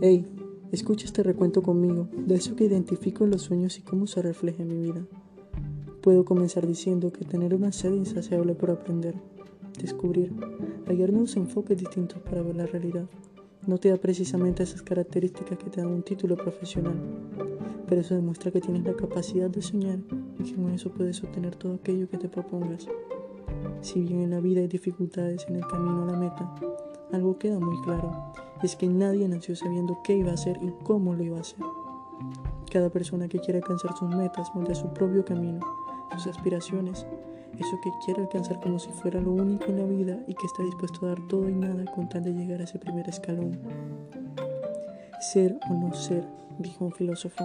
Hey, escucha este recuento conmigo de eso que identifico en los sueños y cómo se refleja en mi vida. Puedo comenzar diciendo que tener una sed insaciable por aprender, descubrir, hallar nuevos enfoques distintos para ver la realidad. No te da precisamente esas características que te dan un título profesional, pero eso demuestra que tienes la capacidad de soñar y que con eso puedes obtener todo aquello que te propongas. Si bien en la vida hay dificultades en el camino a la meta, algo queda muy claro, es que nadie nació sabiendo qué iba a hacer y cómo lo iba a hacer. Cada persona que quiere alcanzar sus metas moldea su propio camino, sus aspiraciones, eso que quiere alcanzar como si fuera lo único en la vida y que está dispuesto a dar todo y nada con tal de llegar a ese primer escalón. Ser o no ser, dijo un filósofo.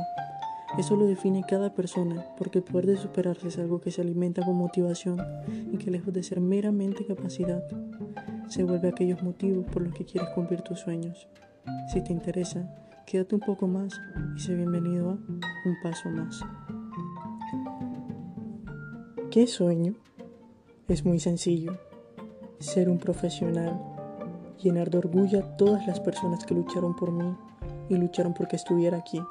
Eso lo define cada persona, porque el poder de superarse es algo que se alimenta con motivación y que lejos de ser meramente capacidad, se vuelve aquellos motivos por los que quieres cumplir tus sueños. Si te interesa, quédate un poco más y sé bienvenido a Un Paso Más. ¿Qué sueño? Es muy sencillo. Ser un profesional, llenar de orgullo a todas las personas que lucharon por mí y lucharon porque estuviera aquí.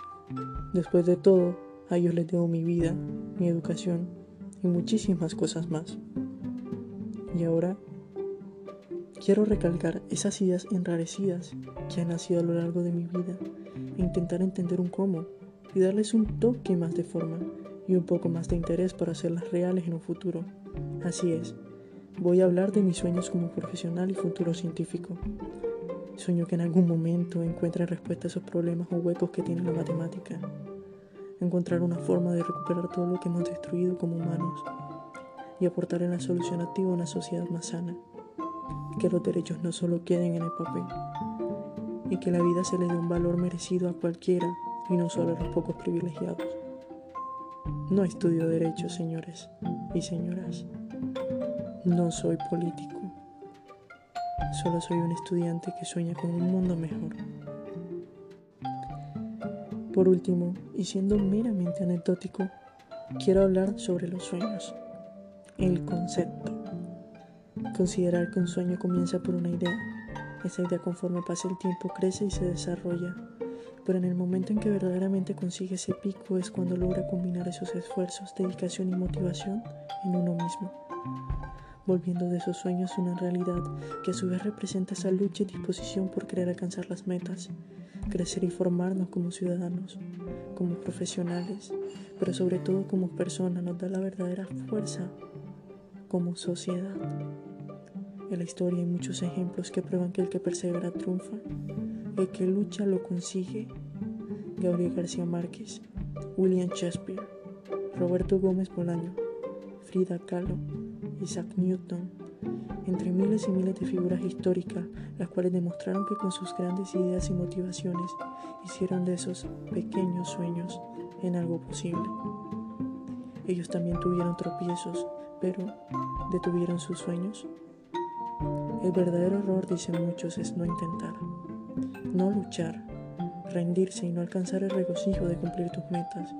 Después de todo, a ellos les debo mi vida, mi educación y muchísimas cosas más. Y ahora quiero recalcar esas ideas enrarecidas que han nacido a lo largo de mi vida e intentar entender un cómo y darles un toque más de forma y un poco más de interés para hacerlas reales en un futuro. Así es, voy a hablar de mis sueños como profesional y futuro científico. Sueño que en algún momento encuentre respuesta a esos problemas o huecos que tiene la matemática. Encontrar una forma de recuperar todo lo que hemos destruido como humanos y aportar en la solución activa a una sociedad más sana. Que los derechos no solo queden en el papel y que la vida se le dé un valor merecido a cualquiera y no solo a los pocos privilegiados. No estudio derecho, señores y señoras. No soy político. Solo soy un estudiante que sueña con un mundo mejor. Por último, y siendo meramente anecdótico, quiero hablar sobre los sueños. El concepto. Considerar que un sueño comienza por una idea. Esa idea conforme pasa el tiempo crece y se desarrolla. Pero en el momento en que verdaderamente consigue ese pico es cuando logra combinar esos esfuerzos, dedicación y motivación en uno mismo volviendo de esos sueños una realidad que a su vez representa esa lucha y disposición por querer alcanzar las metas, crecer y formarnos como ciudadanos, como profesionales, pero sobre todo como personas nos da la verdadera fuerza como sociedad. En la historia hay muchos ejemplos que prueban que el que persevera triunfa, el que lucha lo consigue. Gabriel García Márquez, William Shakespeare, Roberto Gómez Bolaño, Frida Kahlo, Isaac Newton, entre miles y miles de figuras históricas, las cuales demostraron que con sus grandes ideas y motivaciones hicieron de esos pequeños sueños en algo posible. Ellos también tuvieron tropiezos, pero ¿detuvieron sus sueños? El verdadero error, dicen muchos, es no intentar, no luchar, rendirse y no alcanzar el regocijo de cumplir tus metas.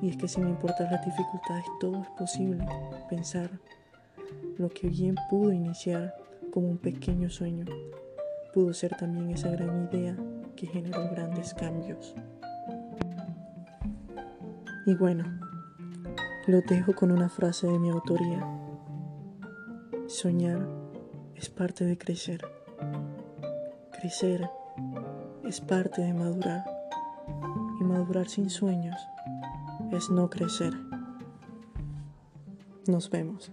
Y es que sin importar las dificultades, todo es posible. Pensar, lo que bien pudo iniciar como un pequeño sueño, pudo ser también esa gran idea que generó grandes cambios. Y bueno, lo dejo con una frase de mi autoría. Soñar es parte de crecer. Crecer es parte de madurar. Y madurar sin sueños es no crecer. Nos vemos.